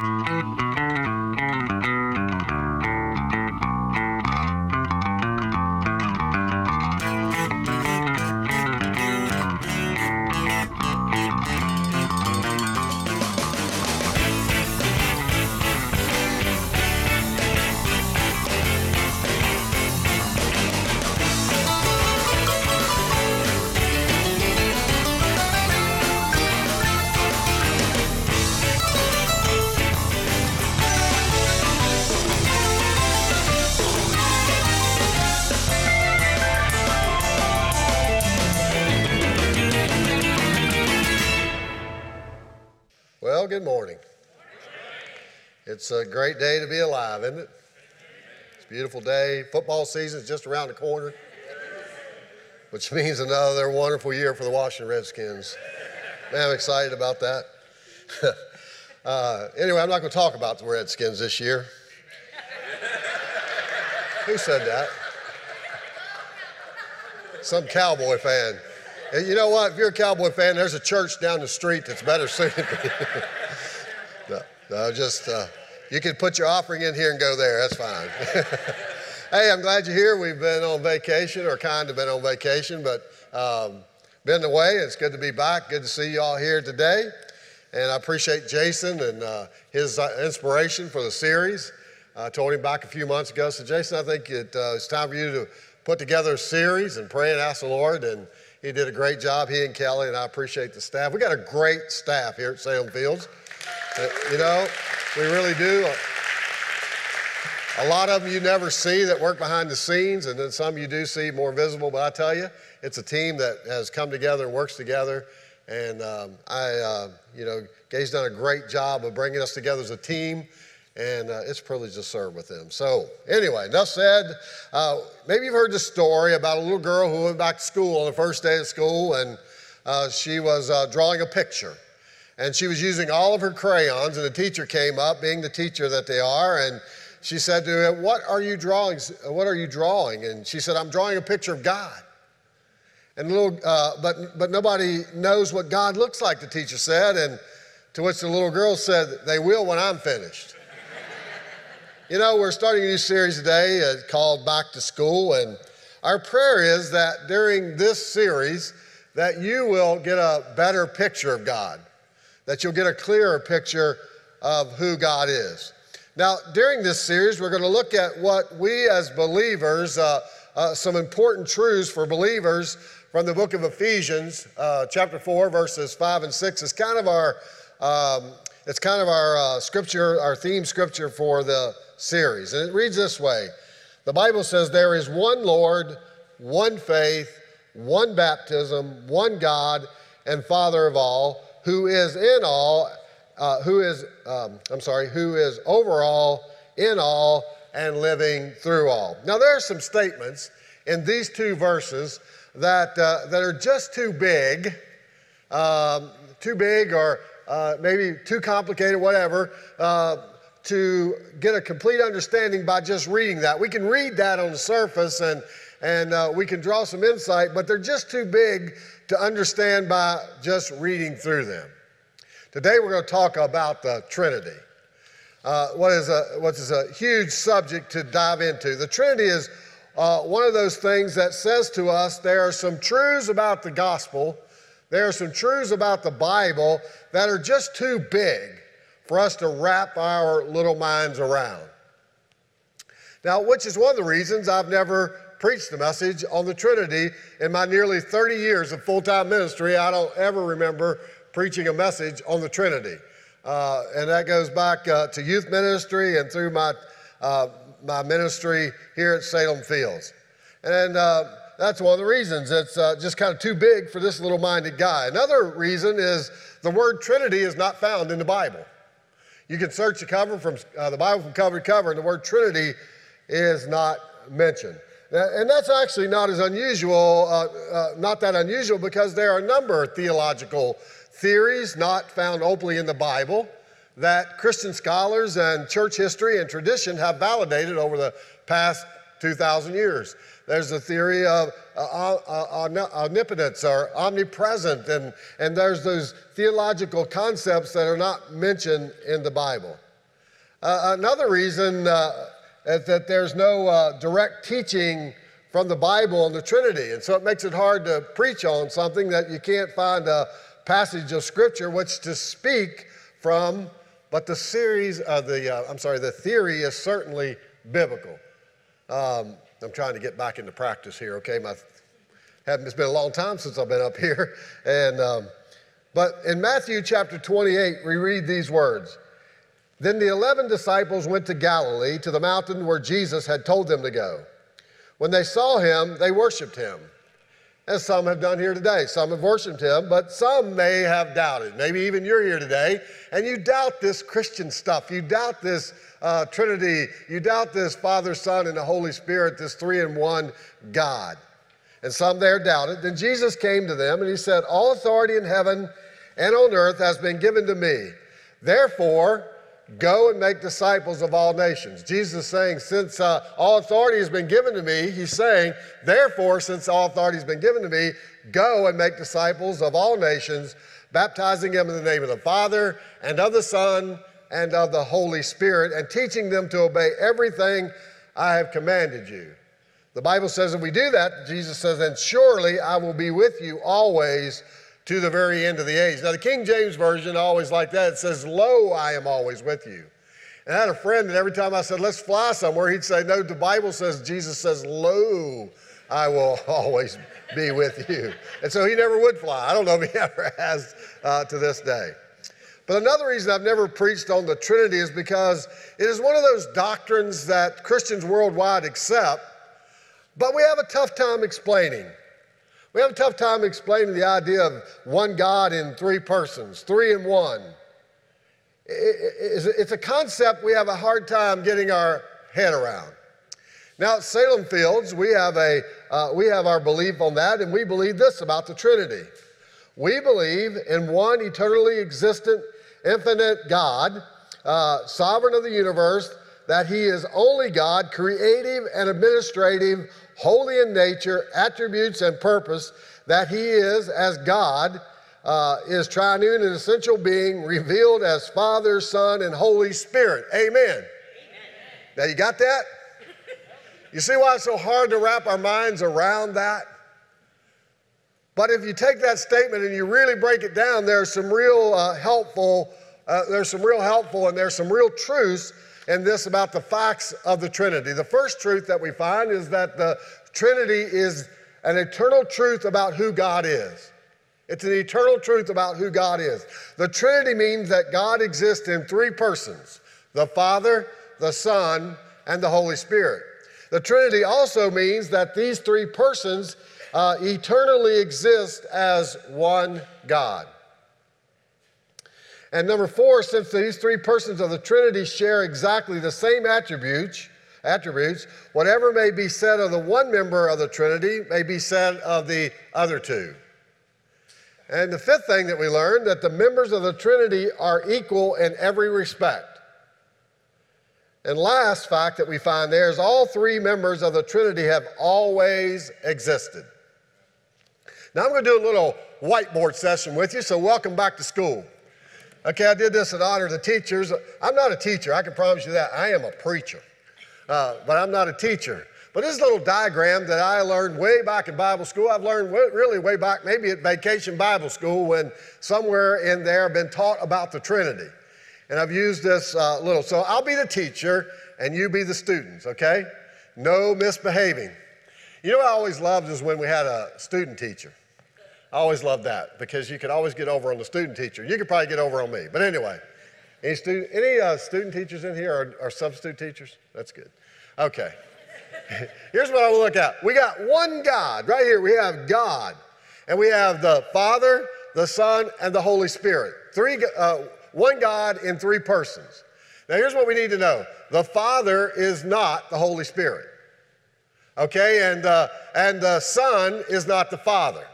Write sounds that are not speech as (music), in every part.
Well, It's a great day to be alive, isn't it? It's a beautiful day. Football season is just around the corner, which means another wonderful year for the Washington Redskins. Man, I'm excited about that. (laughs) uh, anyway, I'm not going to talk about the Redskins this year. Who said that? Some cowboy fan. And you know what? If you're a Cowboy fan, there's a church down the street that's better suited. (laughs) no, no, just uh, you can put your offering in here and go there. That's fine. (laughs) hey, I'm glad you're here. We've been on vacation, or kind of been on vacation, but um, been away. It's good to be back. Good to see you all here today. And I appreciate Jason and uh, his uh, inspiration for the series. I told him back a few months ago. So, Jason, I think it, uh, it's time for you to put together a series and pray and ask the Lord and he did a great job, he and Kelly, and I appreciate the staff. We got a great staff here at Salem Fields. Uh, you know, we really do. A lot of them you never see that work behind the scenes, and then some you do see more visible. But I tell you, it's a team that has come together and works together. And um, I, uh, you know, Gay's done a great job of bringing us together as a team and uh, it's a privilege to serve with them. So, anyway, enough said. Uh, maybe you've heard the story about a little girl who went back to school on the first day of school, and uh, she was uh, drawing a picture. And she was using all of her crayons, and the teacher came up, being the teacher that they are, and she said to her, "What are you drawing? What are you drawing?" And she said, "I'm drawing a picture of God." And little, uh, but but nobody knows what God looks like. The teacher said, and to which the little girl said, "They will when I'm finished." You know, we're starting a new series today uh, called Back to School, and our prayer is that during this series that you will get a better picture of God, that you'll get a clearer picture of who God is. Now, during this series, we're going to look at what we as believers, uh, uh, some important truths for believers from the book of Ephesians, uh, chapter 4, verses 5 and 6 is kind of our, um, it's kind of our uh, scripture, our theme scripture for the series. And it reads this way The Bible says, There is one Lord, one faith, one baptism, one God, and Father of all, who is in all, uh, who is, um, I'm sorry, who is over all, in all, and living through all. Now, there are some statements in these two verses that, uh, that are just too big, um, too big or uh, maybe too complicated, whatever, uh, to get a complete understanding by just reading that. We can read that on the surface and, and uh, we can draw some insight, but they're just too big to understand by just reading through them. Today we're going to talk about the Trinity. Uh, what is a, what is a huge subject to dive into. The Trinity is uh, one of those things that says to us there are some truths about the gospel, there are some truths about the Bible that are just too big for us to wrap our little minds around. Now, which is one of the reasons I've never preached a message on the Trinity in my nearly 30 years of full time ministry. I don't ever remember preaching a message on the Trinity. Uh, and that goes back uh, to youth ministry and through my, uh, my ministry here at Salem Fields. And uh, that's one of the reasons. It's uh, just kind of too big for this little minded guy. Another reason is the word Trinity is not found in the Bible. You can search the cover from uh, the Bible from cover to cover, and the word Trinity is not mentioned. And that's actually not as unusual, uh, uh, not that unusual, because there are a number of theological theories not found openly in the Bible that Christian scholars and church history and tradition have validated over the past 2,000 years. There's the theory of uh, uh, uh, omnipotence or omnipresent, and, and there's those theological concepts that are not mentioned in the Bible. Uh, another reason uh, that there's no uh, direct teaching from the Bible on the Trinity. And so it makes it hard to preach on something that you can't find a passage of Scripture which to speak from. But the series of the, uh, I'm sorry, the theory is certainly biblical. Um, I'm trying to get back into practice here, okay? My, haven't, it's been a long time since I've been up (laughs) here. And, um, but in Matthew chapter 28, we read these words. Then the 11 disciples went to Galilee, to the mountain where Jesus had told them to go. When they saw him, they worshiped him, as some have done here today. Some have worshiped him, but some may have doubted. Maybe even you're here today and you doubt this Christian stuff. You doubt this uh, Trinity. You doubt this Father, Son, and the Holy Spirit, this three in one God. And some there doubted. Then Jesus came to them and he said, All authority in heaven and on earth has been given to me. Therefore, Go and make disciples of all nations. Jesus is saying, since uh, all authority has been given to me, he's saying, therefore, since all authority has been given to me, go and make disciples of all nations, baptizing them in the name of the Father and of the Son and of the Holy Spirit, and teaching them to obey everything I have commanded you. The Bible says if we do that, Jesus says, then surely I will be with you always to the very end of the age. Now, the King James Version, always like that, it says, Lo, I am always with you. And I had a friend that every time I said, Let's fly somewhere, he'd say, No, the Bible says, Jesus says, Lo, I will (laughs) always be with you. And so he never would fly. I don't know if he (laughs) ever has uh, to this day. But another reason I've never preached on the Trinity is because it is one of those doctrines that Christians worldwide accept, but we have a tough time explaining. We have a tough time explaining the idea of one God in three persons, three in one. It's a concept we have a hard time getting our head around. Now, at Salem Fields, we have, a, uh, we have our belief on that, and we believe this about the Trinity. We believe in one eternally existent, infinite God, uh, sovereign of the universe, that He is only God, creative and administrative holy in nature, attributes, and purpose, that he is, as God, uh, is triune and essential being, revealed as Father, Son, and Holy Spirit. Amen. Amen. Now, you got that? You see why it's so hard to wrap our minds around that? But if you take that statement and you really break it down, there's some real uh, helpful, uh, there's some real helpful, and there's some real truths in this about the facts of the Trinity. The first truth that we find is that the Trinity is an eternal truth about who God is. It's an eternal truth about who God is. The Trinity means that God exists in three persons the Father, the Son, and the Holy Spirit. The Trinity also means that these three persons uh, eternally exist as one God. And number four, since these three persons of the Trinity share exactly the same attributes, attributes, whatever may be said of the one member of the Trinity may be said of the other two. And the fifth thing that we learned that the members of the Trinity are equal in every respect. And last fact that we find there is all three members of the Trinity have always existed. Now I'm going to do a little whiteboard session with you, so welcome back to school. Okay, I did this in honor of the teachers. I'm not a teacher, I can promise you that. I am a preacher, uh, but I'm not a teacher. But this little diagram that I learned way back in Bible school, I've learned really way back, maybe at vacation Bible school, when somewhere in there I've been taught about the Trinity. And I've used this uh, little. So I'll be the teacher and you be the students, okay? No misbehaving. You know I always loved is when we had a student teacher. I always loved that because you could always get over on the student teacher. You could probably get over on me. But anyway, any, student, any uh, student teachers in here are, are substitute teachers? That's good. Okay. (laughs) Here's what I will look at. We got one God. Right here, we have God. And we have the Father, the Son, and the Holy Spirit. Three, uh, one God in three persons. Now, here's what we need to know the Father is not the Holy Spirit. Okay? And, uh, and the Son is not the Father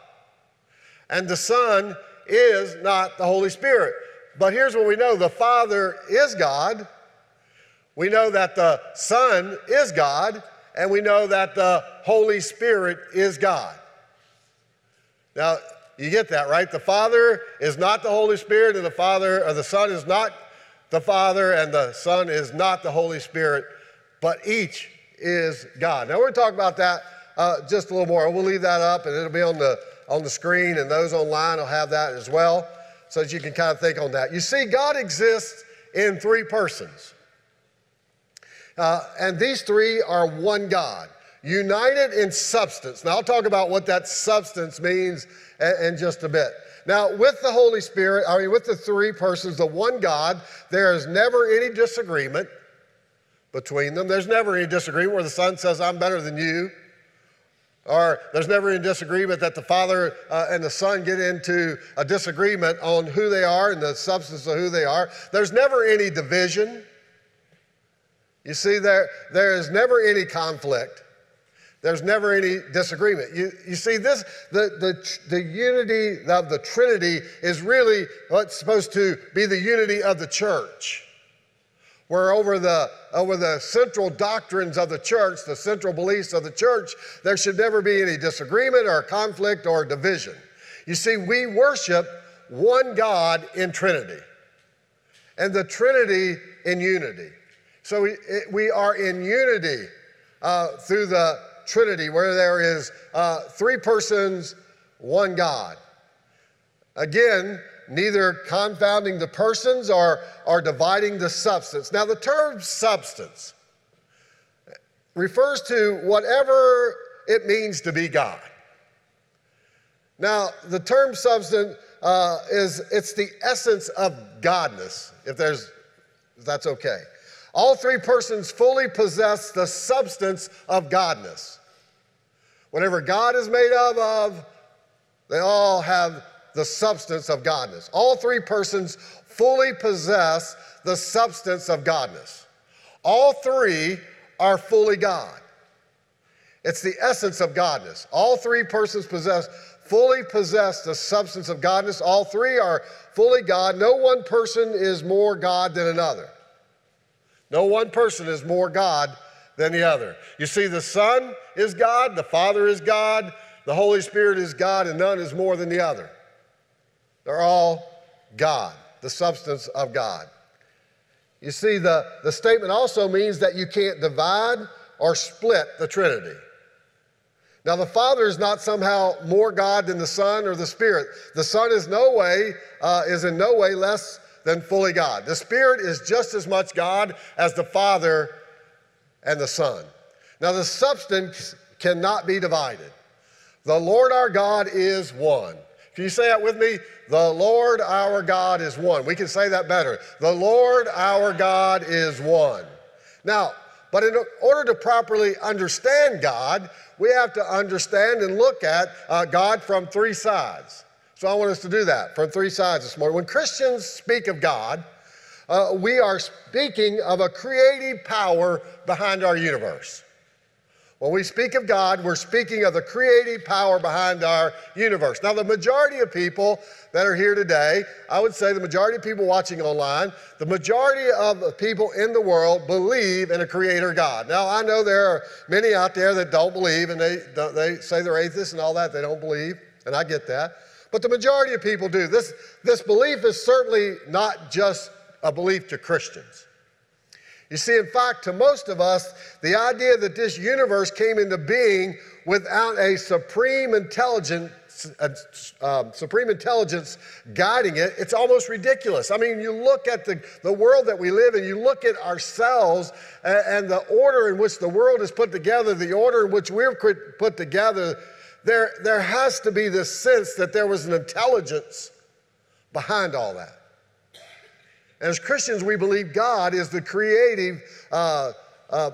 and the Son is not the Holy Spirit. But here's what we know the Father is God, we know that the Son is God, and we know that the Holy Spirit is God. Now, you get that, right? The Father is not the Holy Spirit, and the Father or the Son is not the Father and the Son is not the Holy Spirit, but each is God. Now we're going to talk about that uh, just a little more. We'll leave that up and it'll be on the, on the screen, and those online will have that as well so that you can kind of think on that. You see, God exists in three persons. Uh, and these three are one God, united in substance. Now, I'll talk about what that substance means in, in just a bit. Now, with the Holy Spirit, I mean, with the three persons, the one God, there is never any disagreement between them. There's never any disagreement where the Son says, I'm better than you. Or there's never any disagreement that the Father uh, and the Son get into a disagreement on who they are and the substance of who they are. There's never any division. You see, there, there is never any conflict. There's never any disagreement. You, you see, this the, the, the unity of the Trinity is really what's supposed to be the unity of the church where over the, over the central doctrines of the church, the central beliefs of the church, there should never be any disagreement or conflict or division. You see, we worship one God in Trinity, and the Trinity in unity. So we, we are in unity uh, through the Trinity, where there is uh, three persons, one God. Again, neither confounding the persons or, or dividing the substance. Now, the term substance refers to whatever it means to be God. Now, the term substance uh, is it's the essence of godness, if there's if that's okay. All three persons fully possess the substance of godness. Whatever God is made of, of they all have the substance of godness. All three persons fully possess the substance of godness. All three are fully God. It's the essence of godness. All three persons possess fully possess the substance of godness. All three are fully God. No one person is more God than another. No one person is more God than the other. You see, the Son is God, the Father is God, the Holy Spirit is God, and none is more than the other. They're all God, the substance of God. You see, the, the statement also means that you can't divide or split the Trinity. Now, the Father is not somehow more God than the Son or the Spirit. The Son is no way uh, is in no way less than fully God. The Spirit is just as much God as the Father and the Son. Now, the substance cannot be divided. The Lord our God is one. Can you say that with me? The Lord our God is one. We can say that better. The Lord our God is one. Now, but in order to properly understand God, we have to understand and look at uh, God from three sides. So I want us to do that from three sides this morning. When Christians speak of God, uh, we are speaking of a creative power behind our universe. When we speak of God, we're speaking of the creative power behind our universe. Now, the majority of people that are here today, I would say the majority of people watching online, the majority of people in the world believe in a creator God. Now, I know there are many out there that don't believe and they, they say they're atheists and all that, they don't believe, and I get that. But the majority of people do. This, this belief is certainly not just a belief to Christians. You see, in fact, to most of us, the idea that this universe came into being without a supreme intelligence, uh, um, supreme intelligence guiding it, it's almost ridiculous. I mean, you look at the, the world that we live in, you look at ourselves and, and the order in which the world is put together, the order in which we're put together, there, there has to be this sense that there was an intelligence behind all that. As Christians, we believe God is the creative uh, uh,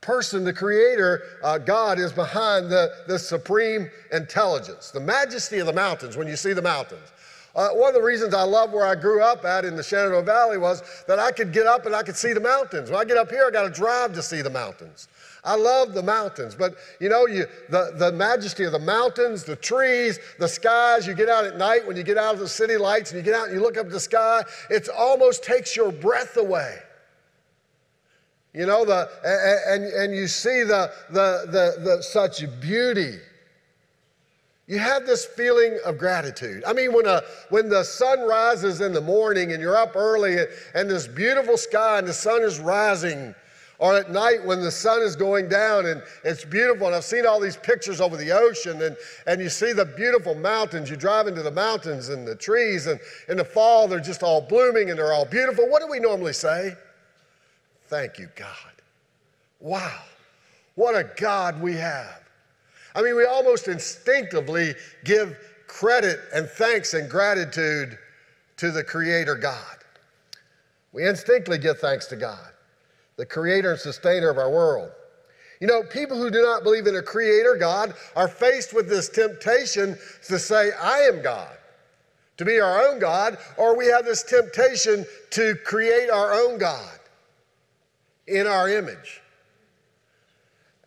person, the creator. Uh, God is behind the, the supreme intelligence, the majesty of the mountains when you see the mountains. Uh, one of the reasons I love where I grew up at in the Shenandoah Valley was that I could get up and I could see the mountains. When I get up here, I got to drive to see the mountains. I love the mountains, but you know, you, the, the majesty of the mountains, the trees, the skies, you get out at night when you get out of the city lights and you get out and you look up at the sky, it almost takes your breath away. You know, the, and, and you see the, the, the, the, such beauty. you have this feeling of gratitude. I mean, when, a, when the sun rises in the morning and you're up early and, and this beautiful sky and the sun is rising, or at night when the sun is going down and it's beautiful. And I've seen all these pictures over the ocean, and, and you see the beautiful mountains. You drive into the mountains and the trees, and in the fall, they're just all blooming and they're all beautiful. What do we normally say? Thank you, God. Wow, what a God we have. I mean, we almost instinctively give credit and thanks and gratitude to the Creator God. We instinctively give thanks to God, the Creator and Sustainer of our world. You know, people who do not believe in a Creator God are faced with this temptation to say, I am God, to be our own God, or we have this temptation to create our own God in our image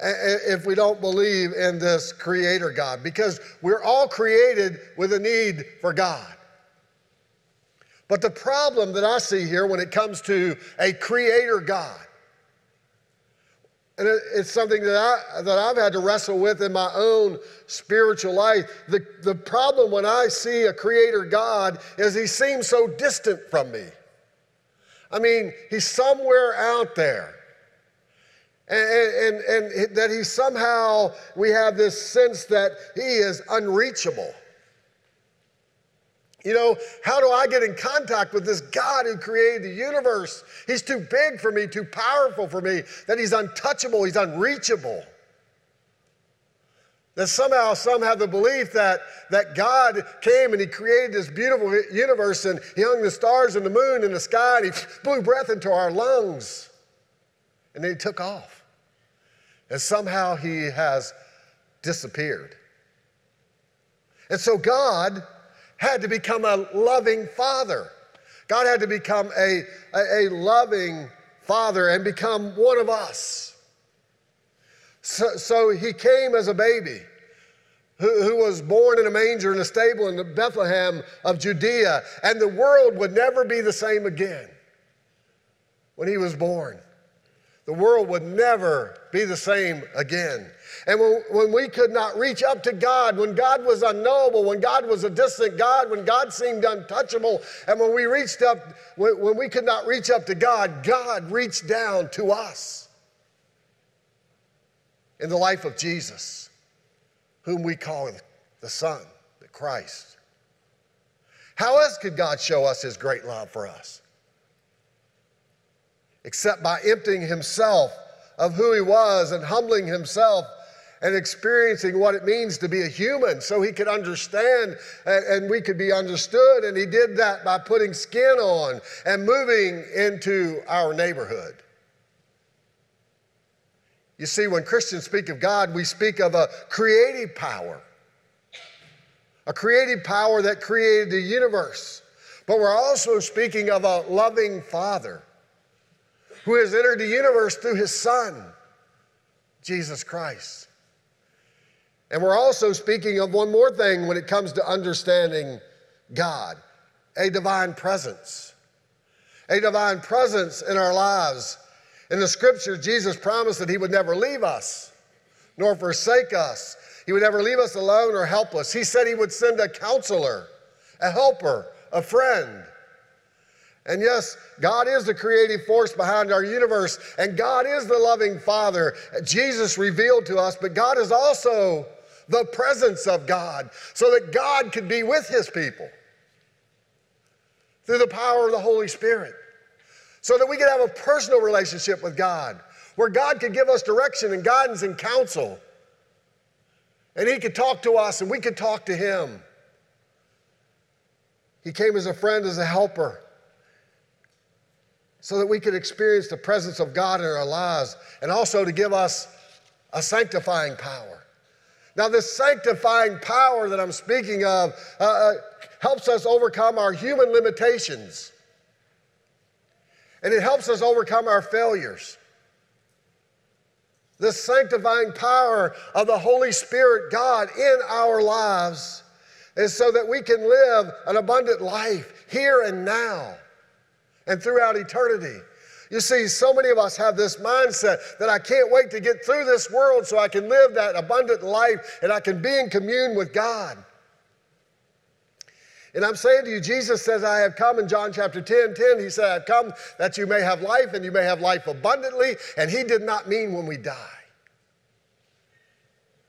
if we don't believe in this creator God because we're all created with a need for God. But the problem that I see here when it comes to a creator God, and it's something that, I, that I've had to wrestle with in my own spiritual life. The, the problem when I see a creator God is he seems so distant from me. I mean, he's somewhere out there and, and, and that he somehow, we have this sense that he is unreachable. You know, how do I get in contact with this God who created the universe? He's too big for me, too powerful for me, that he's untouchable, he's unreachable. That somehow some have the belief that, that God came and he created this beautiful universe and he hung the stars and the moon in the sky and he (laughs) blew breath into our lungs. And then he took off and somehow he has disappeared. And so God had to become a loving father. God had to become a, a, a loving father and become one of us. So, so he came as a baby who, who was born in a manger in a stable in Bethlehem of Judea, and the world would never be the same again when he was born the world would never be the same again. And when, when, we could not reach up to God, when God was unknowable, when God was a distant God, when God seemed untouchable, and when we reached up, when, when we could not reach up to God, God reached down to us in the life of Jesus, whom we call the Son, the Christ. How else could God show us his great love for us? Except by emptying himself of who he was and humbling himself and experiencing what it means to be a human so he could understand and, we could be understood. And he did that by putting skin on and moving into our neighborhood. You see, when Christians speak of God, we speak of a creative power, a creative power that created the universe. But we're also speaking of a loving Father who has entered the universe through his Son, Jesus Christ. And we're also speaking of one more thing when it comes to understanding God a divine presence. A divine presence in our lives. In the scripture, Jesus promised that he would never leave us nor forsake us. He would never leave us alone or helpless. He said he would send a counselor, a helper, a friend. And yes, God is the creative force behind our universe, and God is the loving Father. Jesus revealed to us, but God is also the presence of God so that God could be with his people through the power of the Holy Spirit, so that we could have a personal relationship with God where God could give us direction and guidance and counsel. And he could talk to us and we could talk to him. He came as a friend, as a helper so that we could experience the presence of God in our lives and also to give us a sanctifying power. Now, this sanctifying power that I'm speaking of uh, uh, helps us overcome our human limitations and it helps us overcome our failures. This sanctifying power of the Holy Spirit, God, in our lives is so that we can live an abundant life here and now and throughout eternity. You see, so many of us have this mindset that I can't wait to get through this world so I can live that abundant life and I can be in commune with God. And I'm saying to you, Jesus says, I have come in John chapter 10 10. He said, I've come that you may have life and you may have life abundantly. And he did not mean when we die.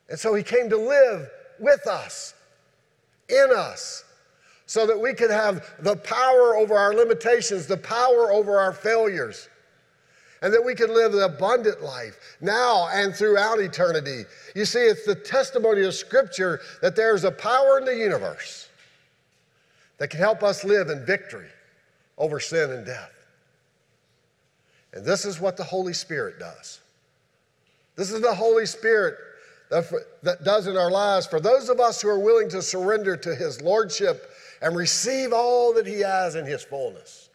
And so he came to live with us, in us, so that we could have the power over our limitations, the power over our failures, and that we could live an abundant life now and throughout eternity. You see, it's the testimony of Scripture that there's a power in the universe that can help us live in victory over sin and death. And this is what the Holy Spirit does. This is the Holy Spirit that that does in our lives for those of us who are willing to surrender to His Lordship and receive all that He has in His fullness.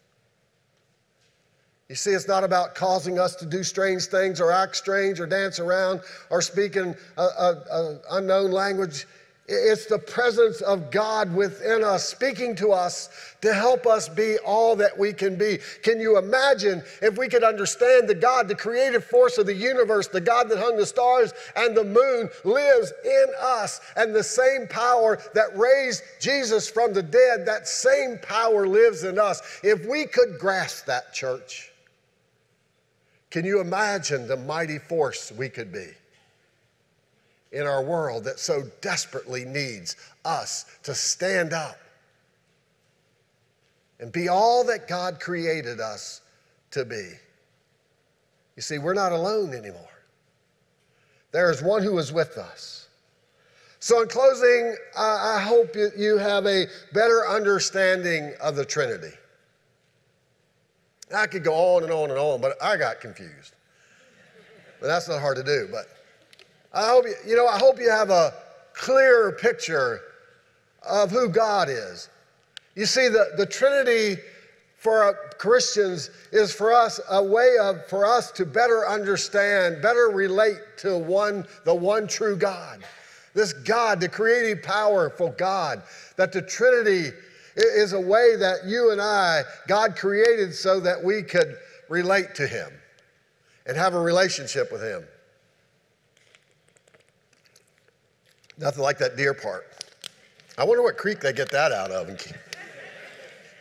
You see, it's not about causing us to do strange things or act strange or dance around or speak in an unknown language. It's the presence of God within us, speaking to us to help us be all that we can be. Can you imagine if we could understand the God, the creative force of the universe, the God that hung the stars and the moon, lives in us, and the same power that raised Jesus from the dead, that same power lives in us. If we could grasp that, church, can you imagine the mighty force we could be? In our world that so desperately needs us to stand up and be all that God created us to be. You see, we're not alone anymore. There is one who is with us. So, in closing, I hope you have a better understanding of the Trinity. I could go on and on and on, but I got confused. But that's not hard to do. But I hope you, you know, I hope you have a clearer picture of who God is. You see, the, the Trinity for Christians is for us a way of for us to better understand, better relate to one, the one true God. This God, the creative, powerful God, that the Trinity is a way that you and I, God created so that we could relate to Him and have a relationship with Him. Nothing like that deer part. I wonder what creek they get that out of.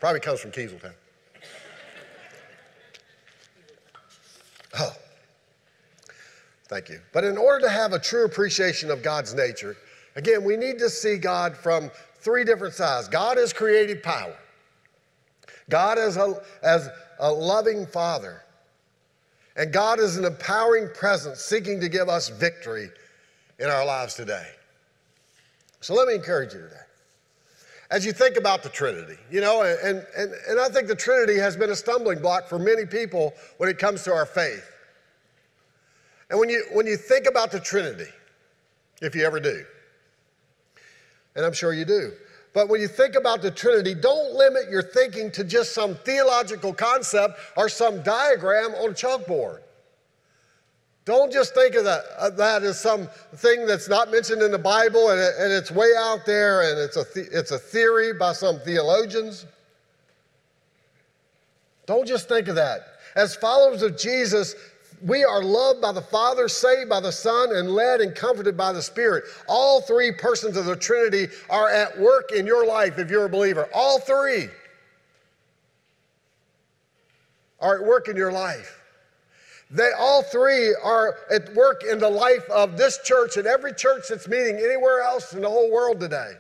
Probably comes from Keezletown. Oh, thank you. But in order to have a true appreciation of God's nature, again, we need to see God from three different sides. God is creative power. God is a, as a loving father. And God is an empowering presence seeking to give us victory in our lives today. So let me encourage you today. As you think about the Trinity, you know, and, and, and I think the Trinity has been a stumbling block for many people when it comes to our faith. And when you, when you think about the Trinity, if you ever do, and I'm sure you do, but when you think about the Trinity, don't limit your thinking to just some theological concept or some diagram on a chalkboard. Don't just think of that, of that as something that's not mentioned in the Bible and, and it's way out there and it's a, it's a theory by some theologians. Don't just think of that. As followers of Jesus, we are loved by the Father, saved by the Son, and led and comforted by the Spirit. All three persons of the Trinity are at work in your life if you're a believer. All three are at work in your life. They all three are at work in the life of this church and every church that's meeting anywhere else in the whole world today.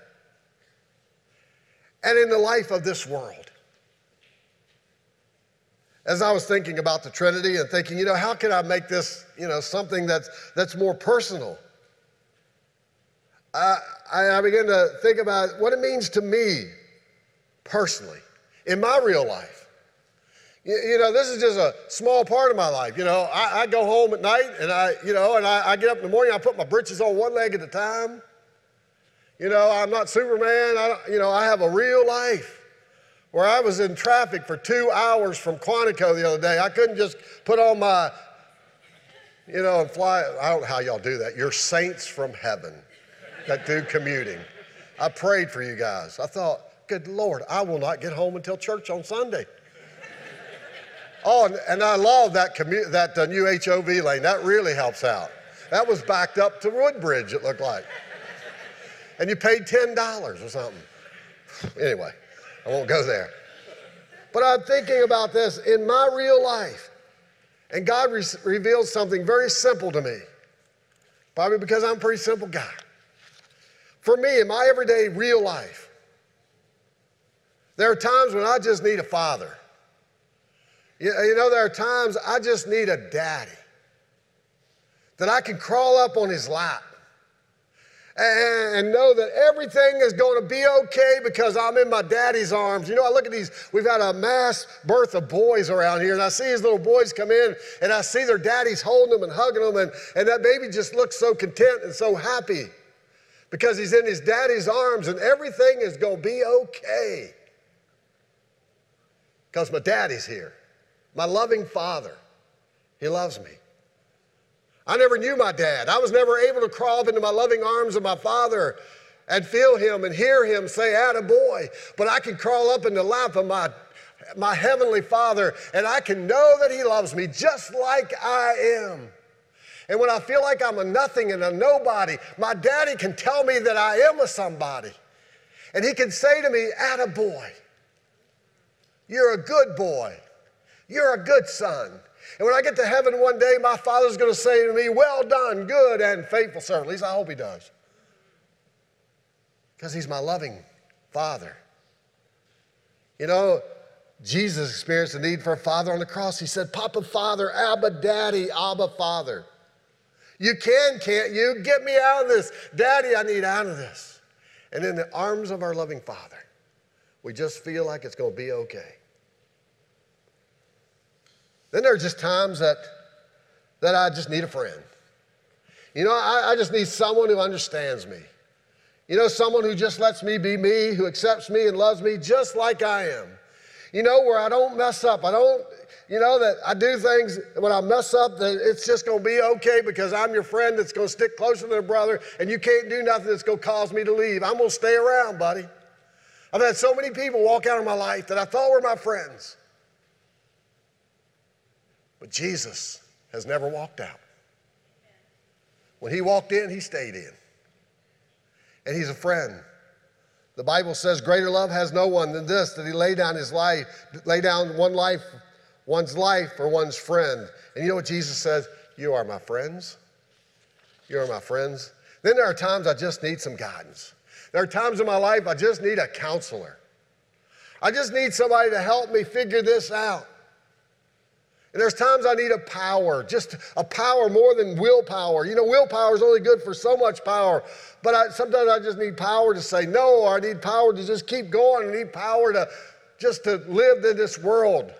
And in the life of this world. As I was thinking about the Trinity and thinking, you know, how can I make this, you know, something that's that's more personal? I, I began to think about what it means to me personally in my real life. You, you, know, this is just a small part of my life. You know, I, I go home at night and I, you know, and I, I, get up in the morning, I put my britches on one leg at a time. You know, I'm not Superman. I, you know, I have a real life where I was in traffic for two hours from Quantico the other day. I couldn't just put on my, you know, and fly. I don't know how y'all do that. You're saints from heaven that do commuting. I prayed for you guys. I thought, good Lord, I will not get home until church on Sunday. Oh, and, I love that, commu- that uh, new HOV lane. That really helps out. That was backed up to Woodbridge, it looked like. And you paid $10 or something. Anyway, I won't go there. But I'm thinking about this in my real life. And God re- revealed something very simple to me. Probably because I'm a pretty simple guy. For me, in my everyday real life, there are times when I just need a father. You know, there are times I just need a daddy that I can crawl up on his lap and know that everything is going to be okay because I'm in my daddy's arms. You know, I look at these, we've had a mass birth of boys around here, and I see these little boys come in, and I see their daddies holding them and hugging them, and, and that baby just looks so content and so happy because he's in his daddy's arms, and everything is going to be okay because my daddy's here my loving father. He loves me. I never knew my dad. I was never able to crawl up into my loving arms of my father and feel him and hear him say, boy. But I can crawl up in the lap of my, my heavenly father and I can know that he loves me just like I am. And when I feel like I'm a nothing and a nobody, my daddy can tell me that I am a somebody. And he can say to me, boy, you're a good boy. You're a good son. And when I get to heaven one day, my father's going to say to me, Well done, good and faithful servant. At least I hope he does. Because he's my loving father. You know, Jesus experienced the need for a father on the cross. He said, Papa, Father, Abba, Daddy, Abba, Father. You can, can't you? Get me out of this. Daddy, I need out of this. And in the arms of our loving Father, we just feel like it's going to be okay. Then there are just times that, that I just need a friend. You know, I, I just need someone who understands me. You know, someone who just lets me be me, who accepts me and loves me just like I am. You know, where I don't mess up. I don't, you know, that I do things when I mess up that it's just going to be okay because I'm your friend that's going to stick closer than a brother and you can't do nothing that's going to cause me to leave. I'm going to stay around, buddy. I've had so many people walk out of my life that I thought were my friends. But Jesus has never walked out. When he walked in, he stayed in. And he's a friend. The Bible says, Greater love has no one than this, that he lay down his life, lay down one life, one's life for one's friend. And you know what Jesus says? You are my friends. You are my friends. Then there are times I just need some guidance. There are times in my life I just need a counselor. I just need somebody to help me figure this out. And there's times I need a power, just a power more than willpower. You know, willpower is only good for so much power, but I, sometimes I just need power to say no, or I need power to just keep going. I need power to just to live in this world.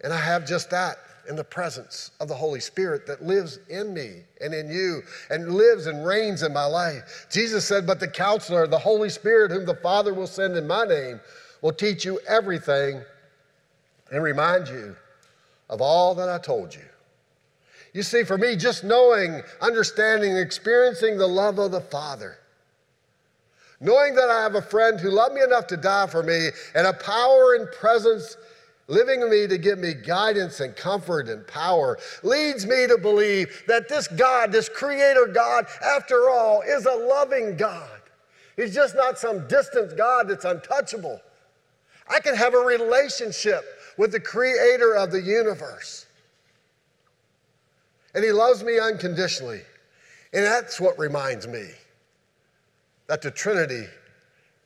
And I have just that in the presence of the Holy Spirit that lives in me and in you and lives and reigns in my life. Jesus said, But the counselor, the Holy Spirit, whom the Father will send in my name, will teach you everything and remind you of all that I told you. You see, for me, just knowing, understanding, experiencing the love of the Father, knowing that I have a friend who loved me enough to die for me, and a power and presence living in me to give me guidance and comfort and power, leads me to believe that this God, this Creator God, after all, is a loving God. He's just not some distant God that's untouchable. I can have a relationship with the creator of the universe. And he loves me unconditionally. And that's what reminds me that the Trinity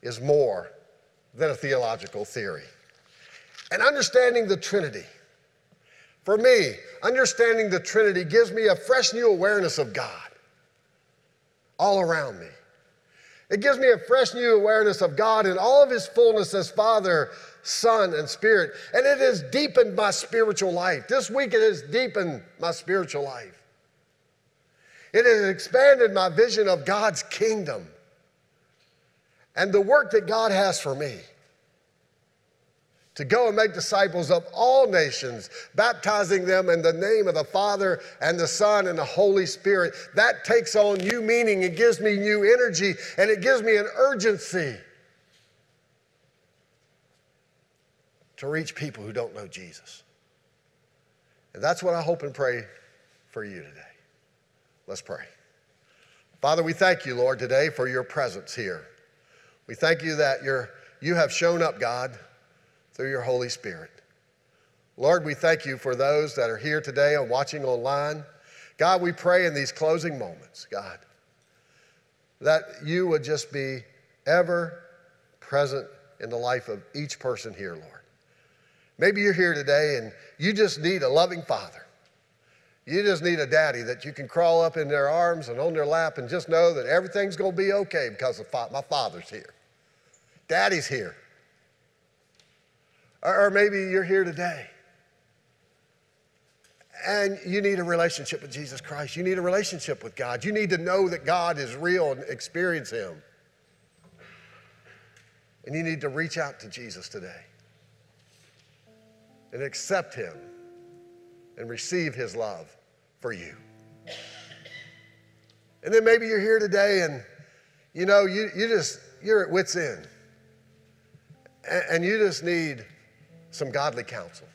is more than a theological theory. And understanding the Trinity, for me, understanding the Trinity gives me a fresh new awareness of God all around me. It gives me a fresh new awareness of God in all of His fullness as Father, Son, and Spirit. And it has deepened my spiritual life. This week, it has deepened my spiritual life. It has expanded my vision of God's kingdom and the work that God has for me to go and make disciples of all nations, baptizing them in the name of the Father and the Son and the Holy Spirit. That takes on new meaning. It gives me new energy and it gives me an urgency to reach people who don't know Jesus. And that's what I hope and pray for you today. Let's pray. Father, we thank you, Lord, today for your presence here. We thank you that you're, you have shown up, God, through your Holy Spirit. Lord, we thank you for those that are here today and watching online. God, we pray in these closing moments, God, that you would just be ever present in the life of each person here, Lord. Maybe you're here today and you just need a loving father. You just need a daddy that you can crawl up in their arms and on their lap and just know that everything's going to be okay because my father's here. Daddy's here. Or, maybe you're here today and you need a relationship with Jesus Christ. You need a relationship with God. You need to know that God is real and experience Him. And you need to reach out to Jesus today and accept Him and receive His love for you. And then maybe you're here today and you know, you, you just, you're at wit's end. And, and you just need some godly counsel.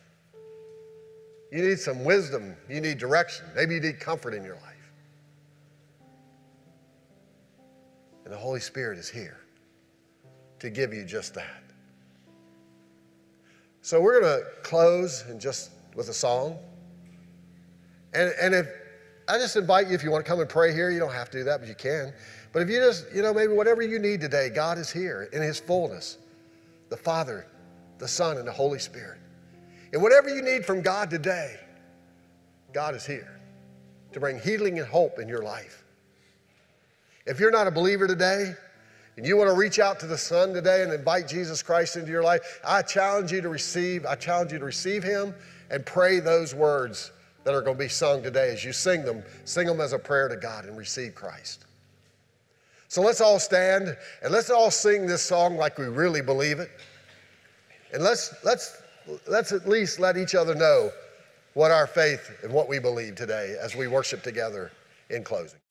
You need some wisdom. You need direction. Maybe you need comfort in your life. And the Holy Spirit is here to give you just that. So we're going to close and just with a song. And, and if I just invite you, if you want to come and pray here, you don't have to do that, but you can. But if you just, you know, maybe whatever you need today, God is here in His fullness the Father, the Son, and the Holy Spirit. And whatever you need from God today, God is here to bring healing and hope in your life. If you're not a believer today, and you want to reach out to the Son today and invite Jesus Christ into your life, I challenge you to receive, I challenge you to receive Him and pray those words that are going to be sung today. As you sing them, sing them as a prayer to God and receive Christ. So let's all stand and let's all sing this song like we really believe it. And let's, let's let's at least let each other know what our faith and what we believe today as we worship together in closing.